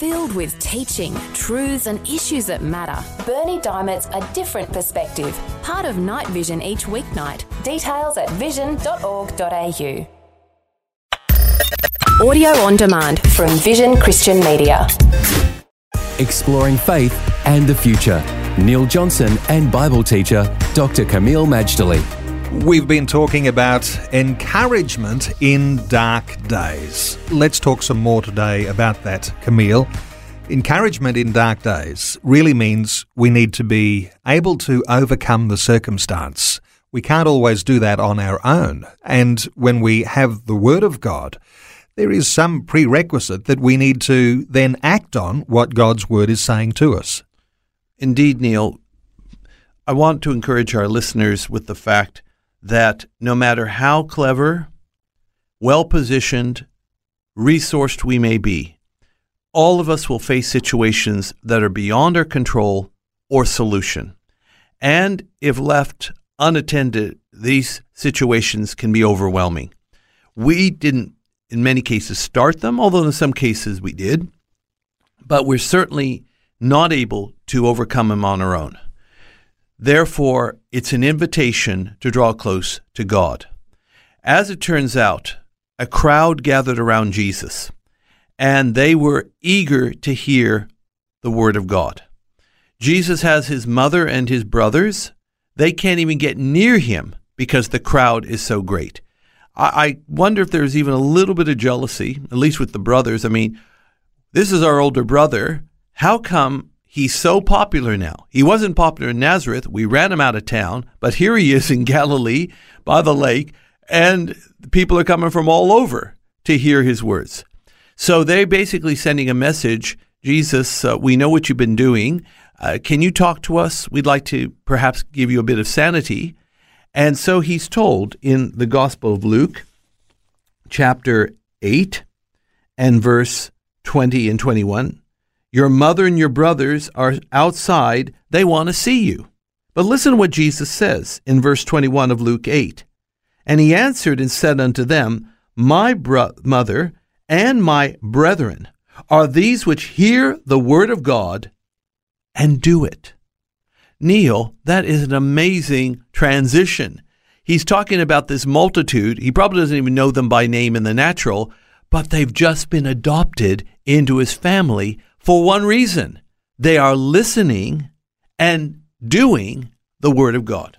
Filled with teaching, truths, and issues that matter. Bernie Diamond's A Different Perspective. Part of Night Vision each weeknight. Details at vision.org.au. Audio on demand from Vision Christian Media. Exploring faith and the future. Neil Johnson and Bible teacher Dr. Kameel Majdali. We've been talking about encouragement in dark days. Let's talk some more today about that, Kameel. Encouragement in dark days really means we need to be able to overcome the circumstance. We can't always do that on our own. And when we have the Word of God, there is some prerequisite that we need to then act on what God's Word is saying to us. Indeed, Neil, I want to encourage our listeners with the fact that no matter how clever, well positioned, resourced we may be, all of us will face situations that are beyond our control or solution. And if left unattended, these situations can be overwhelming. We didn't, in many cases, start them, although in some cases we did, but we're certainly not able to overcome them on our own. Therefore, it's an invitation to draw close to God. As it turns out, a crowd gathered around Jesus, and they were eager to hear the word of God. Jesus has his mother and his brothers. They can't even get near him because the crowd is so great. I, wonder if there's even a little bit of jealousy, at least with the brothers. I mean, this is our older brother. How come he's so popular now. He wasn't popular in Nazareth. We ran him out of town, but here he is in Galilee by the lake, and people are coming from all over to hear his words. So they're basically sending a message Jesus, uh, we know what you've been doing. Uh, can you talk to us? We'd like to perhaps give you a bit of sanity. And so he's told in the Gospel of Luke, chapter 8 and verse 20 and 21 your mother and your brothers are outside. They want to see you. But listen what Jesus says in verse 21 of Luke 8. And he answered and said unto them, My bro- mother and my brethren are these which hear the word of God and do it. Neil, that is an amazing transition. He's talking about this multitude. He probably doesn't even know them by name in the natural, but they've just been adopted into his family for one reason they are listening and doing the Word of God.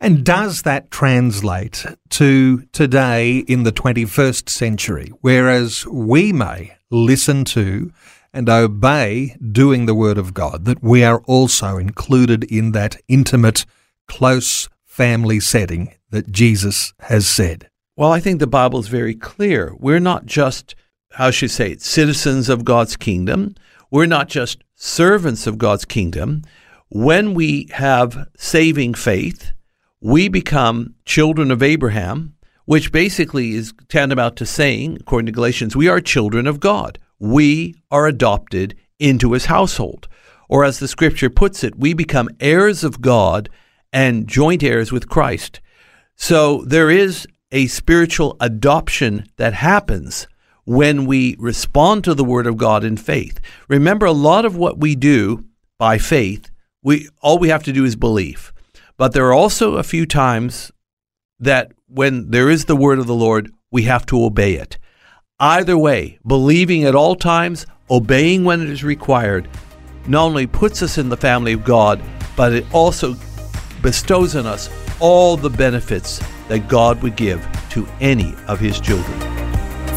And does that translate to today in the 21st century, whereas we may listen to and obey doing the Word of God, that we are also included in that intimate, close family setting that Jesus has said? Well, I think the Bible is very clear. We're not just, how should I say it, citizens of God's kingdom. We're not just servants of God's kingdom. When we have saving faith, we become children of Abraham, which basically is tantamount to saying, according to Galatians, we are children of God. We are adopted into his household. Or as the scripture puts it, we become heirs of God and joint heirs with Christ. So there is a spiritual adoption that happens when we respond to the Word of God in faith. Remember, a lot of what we do by faith, we all we have to do is believe. But there are also a few times that when there is the Word of the Lord, we have to obey it. Either way, believing at all times, obeying when it is required, not only puts us in the family of God, but it also bestows on us all the benefits that God would give to any of His children.